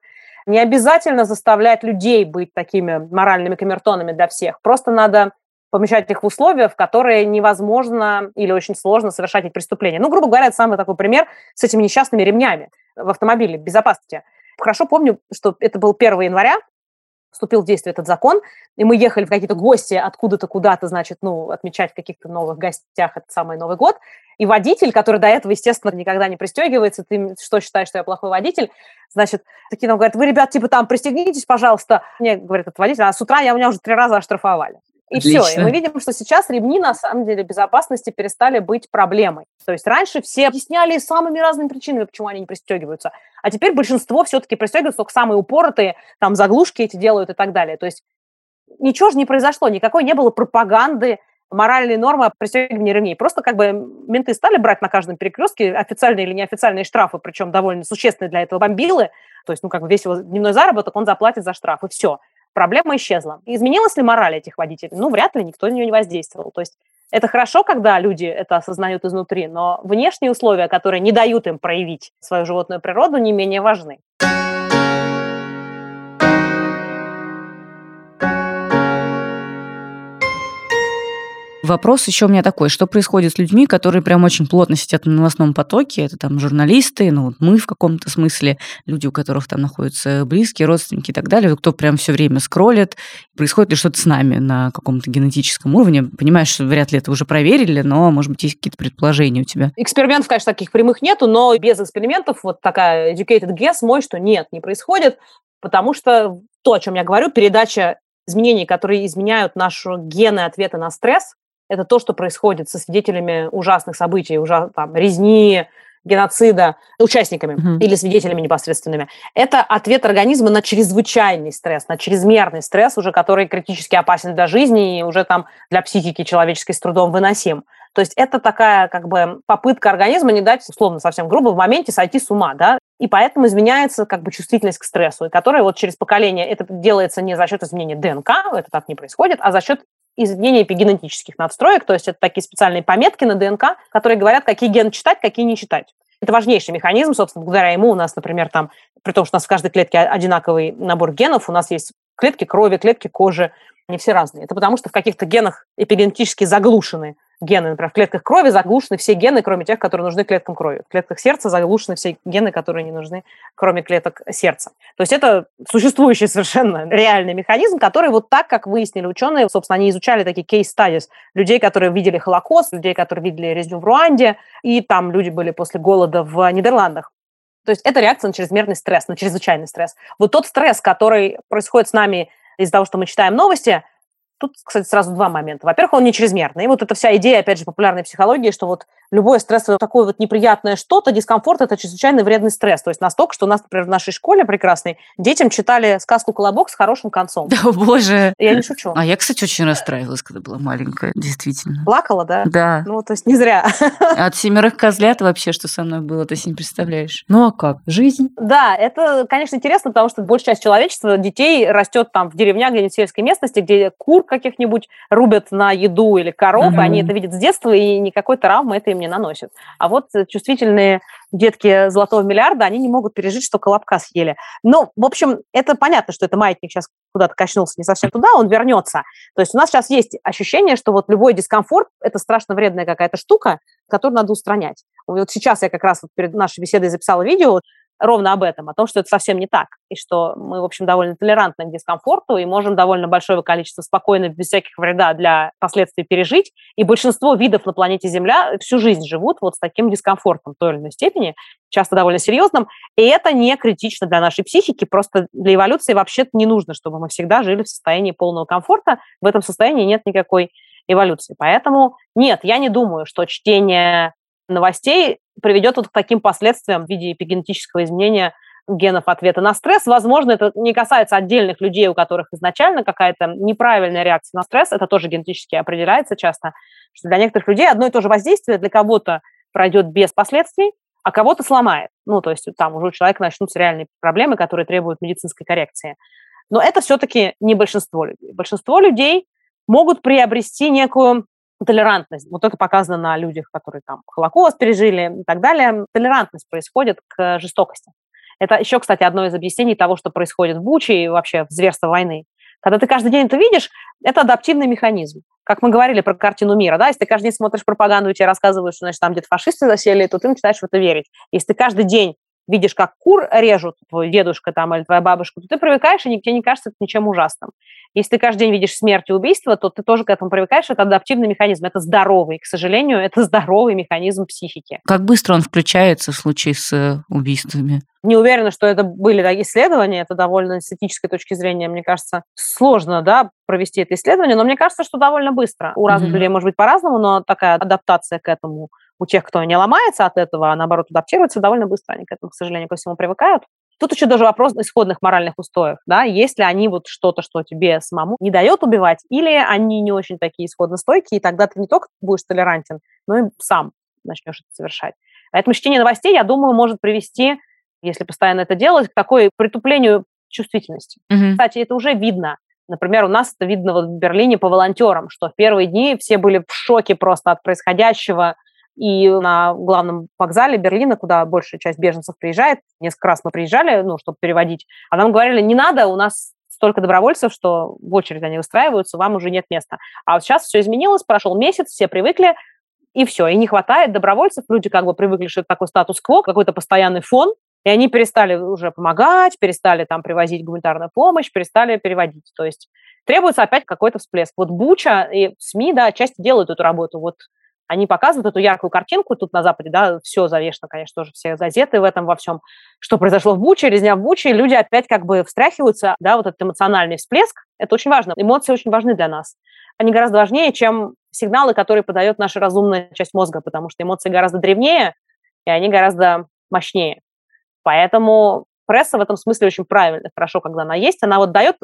Не обязательно заставлять людей быть такими моральными камертонами для всех. Просто надо помещать их в условия, в которые невозможно или очень сложно совершать эти преступления. Ну, грубо говоря, это самый такой пример с этими несчастными ремнями в автомобиле безопасности. Хорошо помню, что это был 1 января, вступил в действие этот закон, и мы ехали в какие-то гости откуда-то куда-то, значит, ну, отмечать в каких-то новых гостях этот самый Новый год, и водитель, который до этого, естественно, никогда не пристегивается, ты что считаешь, что я плохой водитель, значит, такие нам говорят, вы, ребят, типа там пристегнитесь, пожалуйста. Мне говорит этот водитель, а с утра я у меня уже три раза оштрафовали. И Отлично. все. И мы видим, что сейчас ремни, на самом деле, безопасности перестали быть проблемой. То есть раньше все объясняли самыми разными причинами, почему они не пристегиваются. А теперь большинство все-таки пристегиваются, только самые упоротые, там заглушки эти делают и так далее. То есть ничего же не произошло, никакой не было пропаганды, моральные нормы пристегивания ремней. Просто как бы менты стали брать на каждом перекрестке официальные или неофициальные штрафы, причем довольно существенные для этого бомбилы. То есть, ну, как бы весь его дневной заработок он заплатит за штраф, и все проблема исчезла. Изменилась ли мораль этих водителей? Ну, вряд ли, никто на нее не воздействовал. То есть это хорошо, когда люди это осознают изнутри, но внешние условия, которые не дают им проявить свою животную природу, не менее важны. Вопрос еще у меня такой, что происходит с людьми, которые прям очень плотно сидят на новостном потоке, это там журналисты, ну вот мы в каком-то смысле, люди, у которых там находятся близкие, родственники и так далее, кто прям все время скроллит, происходит ли что-то с нами на каком-то генетическом уровне, понимаешь, что вряд ли это уже проверили, но, может быть, есть какие-то предположения у тебя? Экспериментов, конечно, таких прямых нету, но без экспериментов вот такая educated guess мой, что нет, не происходит, потому что то, о чем я говорю, передача изменений, которые изменяют наши гены ответа на стресс, это то, что происходит со свидетелями ужасных событий, ужас, там, резни, геноцида, участниками mm-hmm. или свидетелями непосредственными. Это ответ организма на чрезвычайный стресс, на чрезмерный стресс, уже который критически опасен для жизни и уже там для психики человеческой с трудом выносим. То есть это такая как бы попытка организма не дать, условно, совсем грубо, в моменте сойти с ума, да, и поэтому изменяется как бы чувствительность к стрессу, и которая вот через поколение, это делается не за счет изменения ДНК, это так не происходит, а за счет изменения эпигенетических надстроек, то есть это такие специальные пометки на ДНК, которые говорят, какие гены читать, какие не читать. Это важнейший механизм, собственно, благодаря ему у нас, например, там, при том, что у нас в каждой клетке одинаковый набор генов, у нас есть клетки крови, клетки кожи, они все разные. Это потому, что в каких-то генах эпигенетически заглушены гены. Например, в клетках крови заглушены все гены, кроме тех, которые нужны клеткам крови. В клетках сердца заглушены все гены, которые не нужны, кроме клеток сердца. То есть это существующий совершенно реальный механизм, который вот так, как выяснили ученые, собственно, они изучали такие кейс-стадис людей, которые видели Холокост, людей, которые видели резню в Руанде, и там люди были после голода в Нидерландах. То есть это реакция на чрезмерный стресс, на чрезвычайный стресс. Вот тот стресс, который происходит с нами из-за того, что мы читаем новости, Тут, кстати, сразу два момента. Во-первых, он не чрезмерный. И вот эта вся идея, опять же, популярной психологии, что вот любое стрессовое такое вот неприятное что-то, дискомфорт – это чрезвычайно вредный стресс. То есть настолько, что у нас, например, в нашей школе прекрасной детям читали сказку «Колобок» с хорошим концом. Да, боже. Я не шучу. А я, кстати, очень расстраивалась, когда была маленькая, действительно. Плакала, да? Да. Ну, то есть не зря. От семерых козлят вообще, что со мной было, ты себе не представляешь. Ну, а как? Жизнь? Да, это, конечно, интересно, потому что большая часть человечества, детей растет там в деревнях, где-нибудь в сельской местности, где кур каких-нибудь рубят на еду или коров, mm-hmm. они это видят с детства, и никакой травмы это им не наносит. А вот чувствительные детки золотого миллиарда, они не могут пережить, что колобка съели. Ну, в общем, это понятно, что это маятник сейчас куда-то качнулся не совсем туда, он вернется. То есть у нас сейчас есть ощущение, что вот любой дискомфорт – это страшно вредная какая-то штука, которую надо устранять. Вот сейчас я как раз вот перед нашей беседой записала видео, ровно об этом, о том, что это совсем не так, и что мы, в общем, довольно толерантны к дискомфорту и можем довольно большое количество спокойно, без всяких вреда для последствий пережить. И большинство видов на планете Земля всю жизнь живут вот с таким дискомфортом в той или иной степени, часто довольно серьезным, и это не критично для нашей психики, просто для эволюции вообще не нужно, чтобы мы всегда жили в состоянии полного комфорта, в этом состоянии нет никакой эволюции. Поэтому нет, я не думаю, что чтение новостей приведет вот к таким последствиям в виде эпигенетического изменения генов ответа на стресс. Возможно, это не касается отдельных людей, у которых изначально какая-то неправильная реакция на стресс. Это тоже генетически определяется часто, что для некоторых людей одно и то же воздействие для кого-то пройдет без последствий, а кого-то сломает. Ну, то есть там уже у человека начнутся реальные проблемы, которые требуют медицинской коррекции. Но это все-таки не большинство людей. Большинство людей могут приобрести некую толерантность. Вот это показано на людях, которые там Холокост пережили и так далее. Толерантность происходит к жестокости. Это еще, кстати, одно из объяснений того, что происходит в Буче и вообще в зверство войны. Когда ты каждый день это видишь, это адаптивный механизм. Как мы говорили про картину мира, да, если ты каждый день смотришь пропаганду и тебе рассказывают, что, значит, там где-то фашисты засели, то ты начинаешь в это верить. Если ты каждый день видишь, как кур режут твой дедушка там или твоя бабушка, то ты привыкаешь, и тебе не кажется это ничем ужасным. Если ты каждый день видишь смерть и убийство, то ты тоже к этому привыкаешь. Это адаптивный механизм. Это здоровый, к сожалению, это здоровый механизм психики. Как быстро он включается в случае с э, убийствами? Не уверена, что это были такие исследования. Это довольно с этической точки зрения, мне кажется, сложно да, провести это исследование. Но мне кажется, что довольно быстро. У разных mm-hmm. людей может быть по-разному, но такая адаптация к этому у тех, кто не ломается от этого, а наоборот адаптируется, довольно быстро они к этому, к сожалению, ко всему привыкают. Тут еще даже вопрос исходных моральных устоев, да, если они вот что-то, что тебе самому не дает убивать, или они не очень такие исходно стойкие, и тогда ты не только будешь толерантен, но и сам начнешь это совершать. Поэтому чтение новостей, я думаю, может привести, если постоянно это делать, к такой притуплению чувствительности. Mm-hmm. Кстати, это уже видно. Например, у нас это видно вот в Берлине по волонтерам, что в первые дни все были в шоке просто от происходящего, и на главном вокзале Берлина, куда большая часть беженцев приезжает, несколько раз мы приезжали, ну, чтобы переводить, а нам говорили, не надо, у нас столько добровольцев, что в очередь они выстраиваются, вам уже нет места. А вот сейчас все изменилось, прошел месяц, все привыкли, и все, и не хватает добровольцев, люди как бы привыкли, что это такой статус-кво, какой-то постоянный фон, и они перестали уже помогать, перестали там привозить гуманитарную помощь, перестали переводить. То есть требуется опять какой-то всплеск. Вот Буча и СМИ, да, часто делают эту работу. Вот они показывают эту яркую картинку, тут на Западе, да, все завешено, конечно, тоже все газеты в этом во всем, что произошло в Буче, резня в Буче, и люди опять как бы встряхиваются, да, вот этот эмоциональный всплеск, это очень важно, эмоции очень важны для нас. Они гораздо важнее, чем сигналы, которые подает наша разумная часть мозга, потому что эмоции гораздо древнее, и они гораздо мощнее. Поэтому пресса в этом смысле очень правильно, хорошо, когда она есть, она вот дает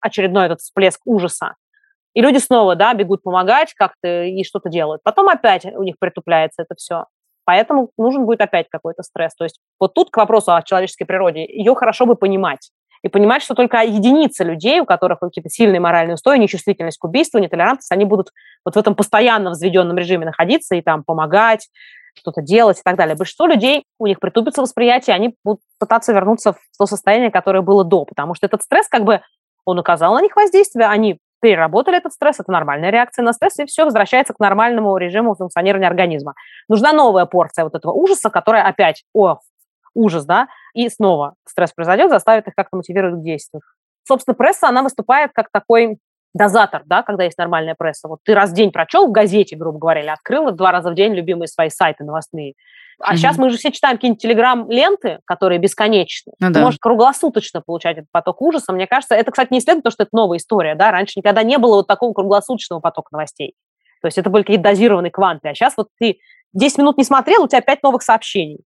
очередной этот всплеск ужаса, и люди снова, да, бегут помогать как-то и что-то делают. Потом опять у них притупляется это все. Поэтому нужен будет опять какой-то стресс. То есть вот тут к вопросу о человеческой природе. Ее хорошо бы понимать. И понимать, что только единицы людей, у которых какие-то сильные моральные устои, нечувствительность к убийству, нетолерантность, они будут вот в этом постоянно взведенном режиме находиться и там помогать, что-то делать и так далее. Большинство людей, у них притупится восприятие, они будут пытаться вернуться в то состояние, которое было до, потому что этот стресс как бы он оказал на них воздействие, они переработали этот стресс, это нормальная реакция на стресс, и все возвращается к нормальному режиму функционирования организма. Нужна новая порция вот этого ужаса, которая опять, о, ужас, да, и снова стресс произойдет, заставит их как-то мотивировать к действию. Собственно, пресса, она выступает как такой дозатор, да, когда есть нормальная пресса. Вот ты раз в день прочел в газете, грубо говоря, или открыл два раза в день любимые свои сайты новостные, а mm-hmm. сейчас мы же все читаем какие-нибудь телеграм-ленты, которые бесконечны. Ну, да. Ты можешь круглосуточно получать этот поток ужаса. Мне кажется, это, кстати, не следует, потому что это новая история. Да? Раньше никогда не было вот такого круглосуточного потока новостей. То есть это были какие-то дозированные кванты. А сейчас вот ты 10 минут не смотрел, у тебя 5 новых сообщений.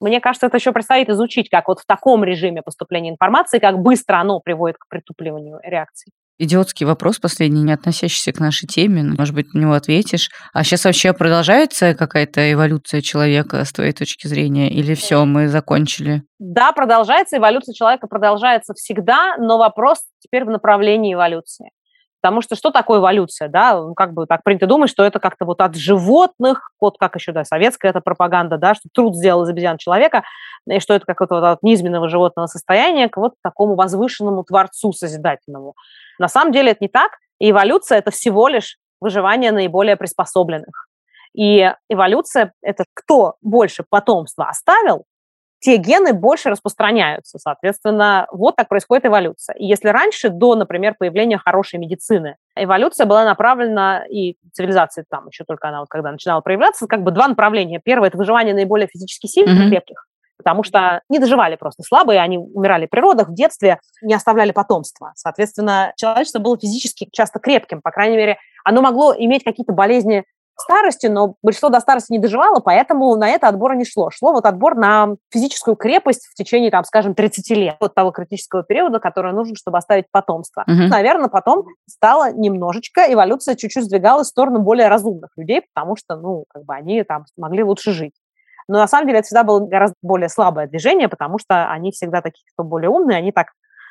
Мне кажется, это еще предстоит изучить, как вот в таком режиме поступления информации, как быстро оно приводит к притупливанию реакций. Идиотский вопрос последний, не относящийся к нашей теме. Может быть, на него ответишь. А сейчас вообще продолжается какая-то эволюция человека с твоей точки зрения? Или все, мы закончили? Да, продолжается. Эволюция человека продолжается всегда, но вопрос теперь в направлении эволюции. Потому что что такое эволюция, да, ну, как бы так принято думать, что это как-то вот от животных, вот как еще, да, советская это пропаганда, да, что труд сделал из обезьян человека, и что это какое-то вот от низменного животного состояния к вот такому возвышенному творцу созидательному. На самом деле это не так, и эволюция – это всего лишь выживание наиболее приспособленных. И эволюция – это кто больше потомства оставил, те гены больше распространяются. Соответственно, вот так происходит эволюция. И если раньше, до, например, появления хорошей медицины, эволюция была направлена, и цивилизация там еще только она, вот, когда начинала проявляться, как бы два направления. Первое – это выживание наиболее физически сильных mm-hmm. и крепких, потому что не доживали просто слабые, они умирали при родах, в детстве, не оставляли потомства. Соответственно, человечество было физически часто крепким, по крайней мере, оно могло иметь какие-то болезни старости, но большинство до старости не доживало, поэтому на это отбора не шло. Шло вот отбор на физическую крепость в течение, там, скажем, 30 лет, от того критического периода, который нужен, чтобы оставить потомство. Угу. Наверное, потом стало немножечко, эволюция чуть-чуть сдвигалась в сторону более разумных людей, потому что, ну, как бы они там могли лучше жить. Но на самом деле это всегда было гораздо более слабое движение, потому что они всегда такие, кто более умные, они так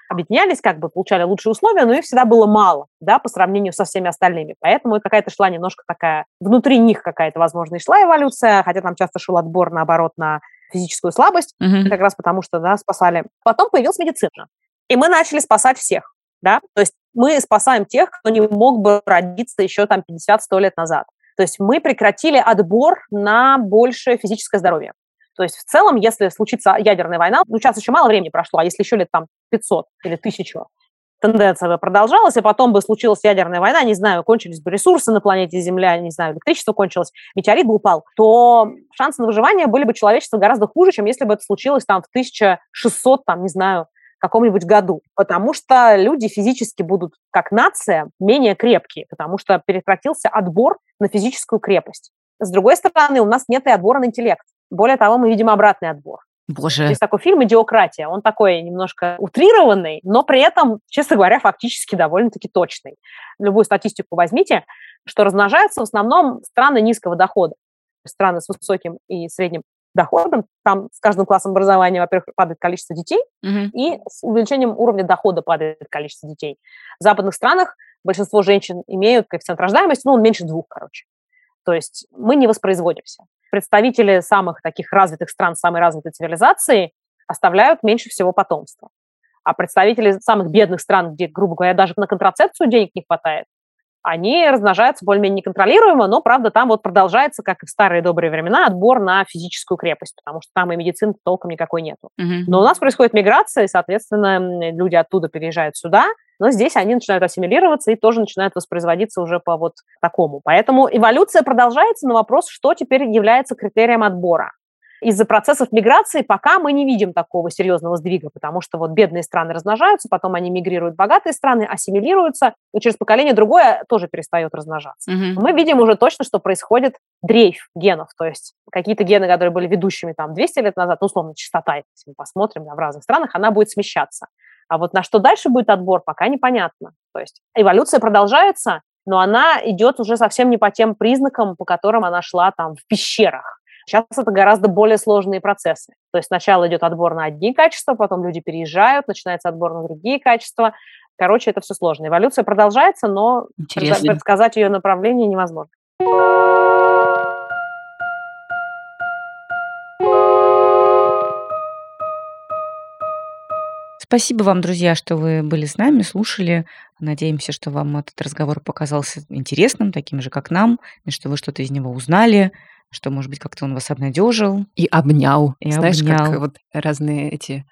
объединялись, как бы получали лучшие условия, но их всегда было мало, да, по сравнению со всеми остальными. Поэтому какая-то шла немножко такая, внутри них какая-то, возможно, и шла эволюция, хотя там часто шел отбор, наоборот, на физическую слабость, mm-hmm. как раз потому что, да, спасали. Потом появилась медицина, и мы начали спасать всех, да, то есть мы спасаем тех, кто не мог бы родиться еще там 50-100 лет назад. То есть мы прекратили отбор на большее физическое здоровье. То есть в целом, если случится ядерная война, ну, сейчас еще мало времени прошло, а если еще лет там 500 или 1000, тенденция бы продолжалась, и потом бы случилась ядерная война, не знаю, кончились бы ресурсы на планете Земля, не знаю, электричество кончилось, метеорит бы упал, то шансы на выживание были бы человечества гораздо хуже, чем если бы это случилось там в 1600, там, не знаю, каком-нибудь году, потому что люди физически будут, как нация, менее крепкие, потому что прекратился отбор на физическую крепость. С другой стороны, у нас нет и отбора на интеллект. Более того, мы видим обратный отбор. Боже. Есть такой фильм «Идиократия». Он такой немножко утрированный, но при этом, честно говоря, фактически довольно-таки точный. Любую статистику возьмите, что размножаются в основном страны низкого дохода. Страны с высоким и средним доходом, там с каждым классом образования, во-первых, падает количество детей, угу. и с увеличением уровня дохода падает количество детей. В западных странах большинство женщин имеют коэффициент рождаемости, ну, он меньше двух, короче. То есть мы не воспроизводимся представители самых таких развитых стран, самой развитой цивилизации оставляют меньше всего потомства. А представители самых бедных стран, где, грубо говоря, даже на контрацепцию денег не хватает, они размножаются более-менее неконтролируемо, но, правда, там вот продолжается, как и в старые добрые времена, отбор на физическую крепость, потому что там и медицины толком никакой нету. Uh-huh. Но у нас происходит миграция, и, соответственно, люди оттуда переезжают сюда, но здесь они начинают ассимилироваться и тоже начинают воспроизводиться уже по вот такому. Поэтому эволюция продолжается, но вопрос, что теперь является критерием отбора из-за процессов миграции пока мы не видим такого серьезного сдвига, потому что вот бедные страны размножаются, потом они мигрируют в богатые страны, ассимилируются, и через поколение другое тоже перестает размножаться. Угу. Мы видим уже точно, что происходит дрейф генов, то есть какие-то гены, которые были ведущими там 200 лет назад, ну, условно, частота, если мы посмотрим да, в разных странах, она будет смещаться. А вот на что дальше будет отбор, пока непонятно. То есть эволюция продолжается, но она идет уже совсем не по тем признакам, по которым она шла там в пещерах. Сейчас это гораздо более сложные процессы. То есть сначала идет отбор на одни качества, потом люди переезжают, начинается отбор на другие качества. Короче, это все сложно. Эволюция продолжается, но Интересно. предсказать ее направление невозможно. Спасибо вам, друзья, что вы были с нами, слушали. Надеемся, что вам этот разговор показался интересным, таким же, как нам, и что вы что-то из него узнали что, может быть, как-то он вас обнадежил. И обнял. И Знаешь, обнял. как вот разные эти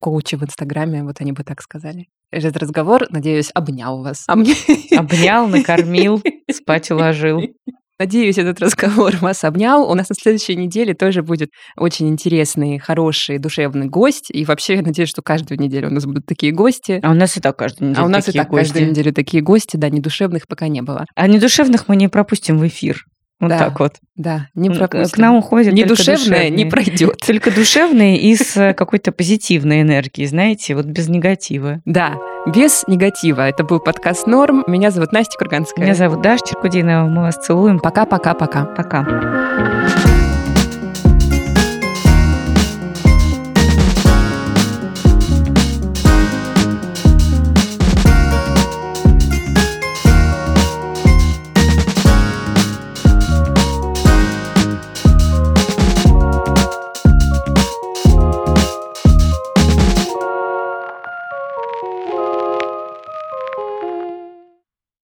коучи в Инстаграме, вот они бы так сказали. Этот разговор, надеюсь, обнял вас. Обнял, накормил, спать уложил. Надеюсь, этот разговор вас обнял. У нас на следующей неделе тоже будет очень интересный, хороший, душевный гость. И вообще, я надеюсь, что каждую неделю у нас будут такие гости. А у нас и так каждую неделю А у нас и так гости. каждую неделю такие гости. Да, недушевных пока не было. А недушевных мы не пропустим в эфир. Вот да, так вот. Да, не пропустим. К нам уходит не душевное, не пройдет. Только душевные и с э, какой-то позитивной энергией, знаете, вот без негатива. Да, без негатива. Это был подкаст «Норм». Меня зовут Настя Курганская. Меня зовут Даша Черкудинова. Мы вас целуем. Пока-пока-пока. Пока. -пока, -пока. Пока.